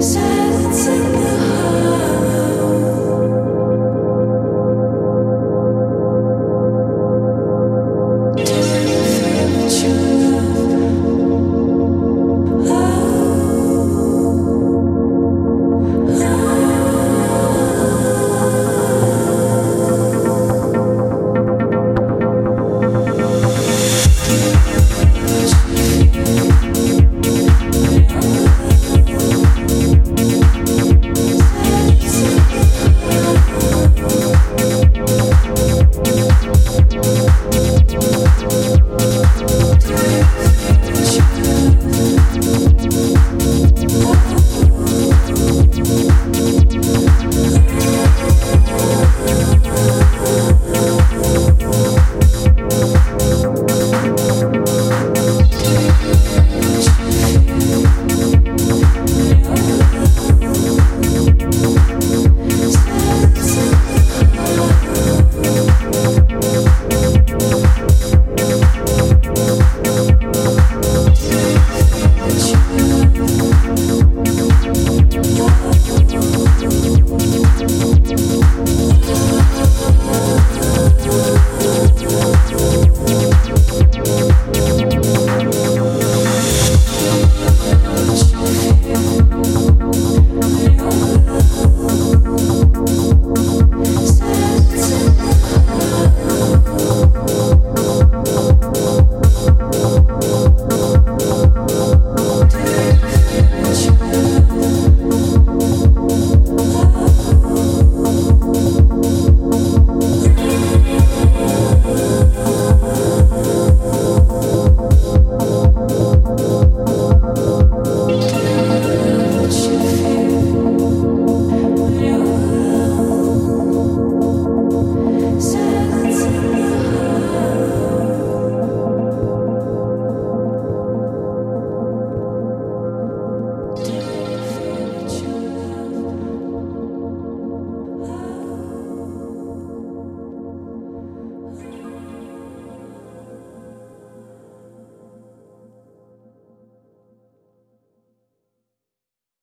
So